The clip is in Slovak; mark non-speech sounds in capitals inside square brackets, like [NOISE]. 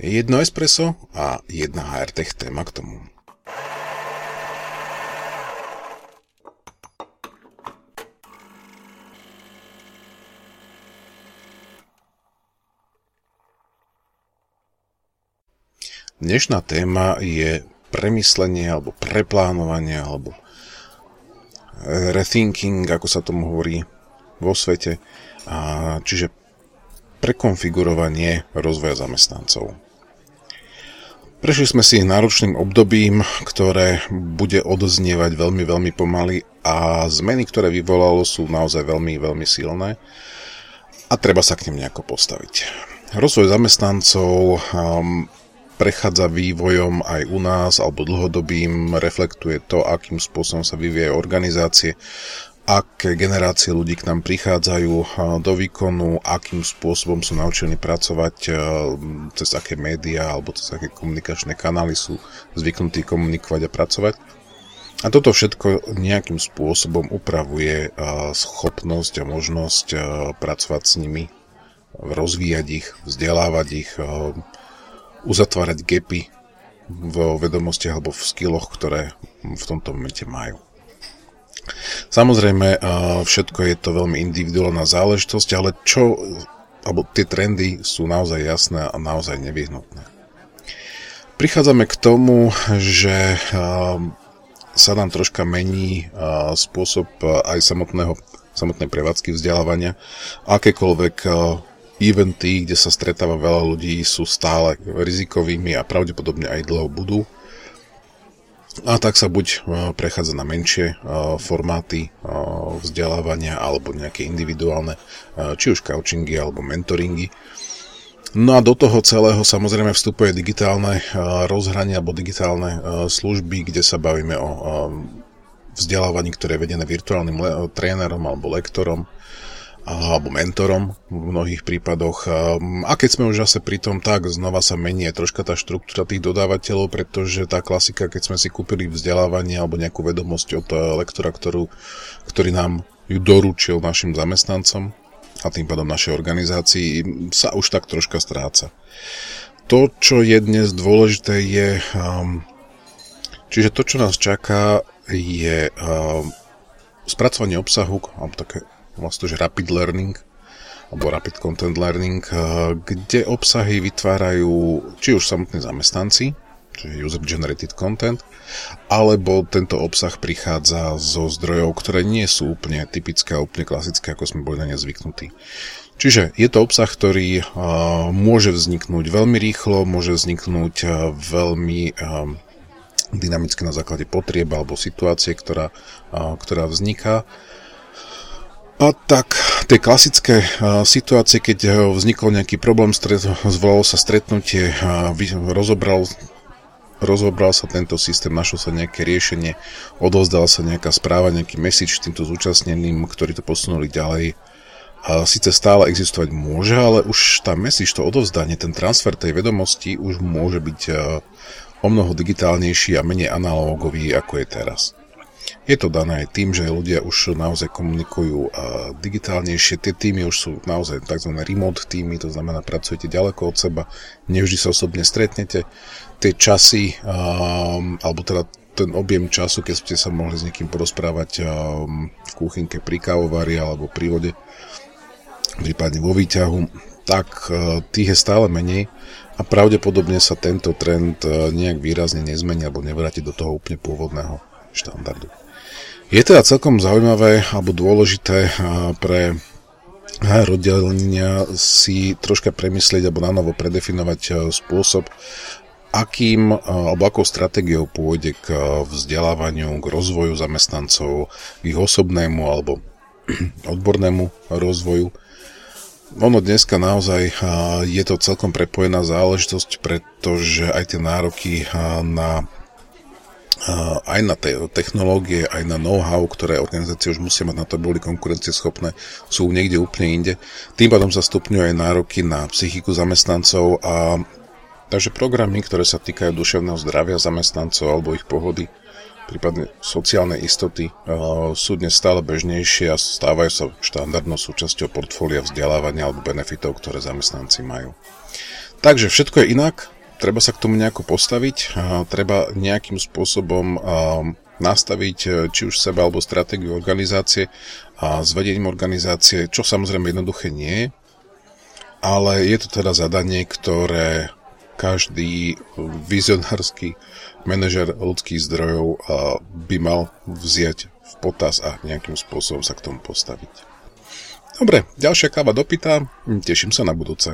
Jedno espresso a jedna HRTech téma k tomu. Dnešná téma je premyslenie alebo preplánovanie alebo rethinking, ako sa tomu hovorí vo svete, a čiže prekonfigurovanie rozvoja zamestnancov. Prešli sme si náročným obdobím, ktoré bude odoznievať veľmi, veľmi pomaly a zmeny, ktoré vyvolalo, sú naozaj veľmi, veľmi silné a treba sa k nim nejako postaviť. Rozvoj zamestnancov um, prechádza vývojom aj u nás alebo dlhodobým, reflektuje to, akým spôsobom sa vyvíjajú organizácie, aké generácie ľudí k nám prichádzajú do výkonu, akým spôsobom sú naučení pracovať, cez aké médiá alebo cez aké komunikačné kanály sú zvyknutí komunikovať a pracovať. A toto všetko nejakým spôsobom upravuje schopnosť a možnosť pracovať s nimi, rozvíjať ich, vzdelávať ich, uzatvárať gapy vo vedomostiach alebo v skilloch, ktoré v tomto momente majú. Samozrejme, všetko je to veľmi individuálna záležitosť, ale čo, alebo tie trendy sú naozaj jasné a naozaj nevyhnutné. Prichádzame k tomu, že sa nám troška mení spôsob aj samotného, samotnej prevádzky vzdelávania. Akékoľvek eventy, kde sa stretáva veľa ľudí, sú stále rizikovými a pravdepodobne aj dlho budú. A tak sa buď e, prechádza na menšie e, formáty e, vzdelávania alebo nejaké individuálne, či už coachingy alebo mentoringy. No a do toho celého samozrejme vstupuje digitálne rozhranie alebo digitálne služby, kde sa bavíme o vzdelávaní, ktoré je vedené virtuálnym trénerom alebo lektorom alebo mentorom v mnohých prípadoch. A keď sme už zase pri tom, tak znova sa mení troška tá štruktúra tých dodávateľov, pretože tá klasika, keď sme si kúpili vzdelávanie alebo nejakú vedomosť od eh, lektora, ktorú, ktorý nám ju doručil našim zamestnancom a tým pádom našej organizácii, sa už tak troška stráca. To, čo je dnes dôležité, je... Um, čiže to, čo nás čaká, je um, spracovanie obsahu, alebo také vlastne, že rapid learning, alebo rapid content learning, eh, kde obsahy vytvárajú či už samotní zamestnanci, čiže user-generated content, alebo tento obsah prichádza zo zdrojov, ktoré nie sú úplne typické a úplne klasické, ako sme boli na ne zvyknutí. Čiže je to obsah, ktorý uh, môže vzniknúť veľmi rýchlo, môže vzniknúť uh, veľmi dynamicky na základe potrieb alebo situácie, ktorá, ktorá vzniká. A tak, tie klasické situácie, keď uh, vznikol nejaký problém, zvolalo sa stretnutie, rozobral, rozobral sa tento systém, našlo sa nejaké riešenie, odovzdala sa nejaká správa, nejaký message týmto zúčastneným, ktorí to posunuli ďalej. A síce stále existovať môže, ale už tá message, to odovzdanie, ten transfer tej vedomosti už môže byť uh, o mnoho digitálnejší a menej analógový, ako je teraz. Je to dané aj tým, že ľudia už naozaj komunikujú digitálnejšie. Tie týmy už sú naozaj tzv. remote týmy, to znamená, pracujete ďaleko od seba, nevždy sa osobne stretnete. Tie časy, alebo teda ten objem času, keď ste sa mohli s niekým porozprávať v kuchynke pri kávovari alebo pri vode, prípadne vo výťahu, tak tých je stále menej a pravdepodobne sa tento trend nejak výrazne nezmení alebo nevráti do toho úplne pôvodného štandardu. Je teda celkom zaujímavé alebo dôležité pre oddelenia si troška premyslieť alebo na novo predefinovať spôsob, akým alebo akou stratégiou pôjde k vzdelávaniu, k rozvoju zamestnancov, ich osobnému alebo [CLEARS THROAT] odbornému rozvoju. Ono dneska naozaj je to celkom prepojená záležitosť, pretože aj tie nároky na aj na te- technológie, aj na know-how, ktoré organizácie už musia mať na to, aby boli konkurencieschopné, sú niekde úplne inde. Tým pádom sa stupňujú aj nároky na psychiku zamestnancov a takže programy, ktoré sa týkajú duševného zdravia zamestnancov alebo ich pohody, prípadne sociálnej istoty, sú dnes stále bežnejšie a stávajú sa štandardnou súčasťou portfólia vzdelávania alebo benefitov, ktoré zamestnanci majú. Takže všetko je inak, treba sa k tomu nejako postaviť, treba nejakým spôsobom nastaviť či už seba alebo stratégiu organizácie a s vedením organizácie, čo samozrejme jednoduché nie je, ale je to teda zadanie, ktoré každý vizionársky manažer ľudských zdrojov by mal vziať v potaz a nejakým spôsobom sa k tomu postaviť. Dobre, ďalšia káva dopytá, teším sa na budúce.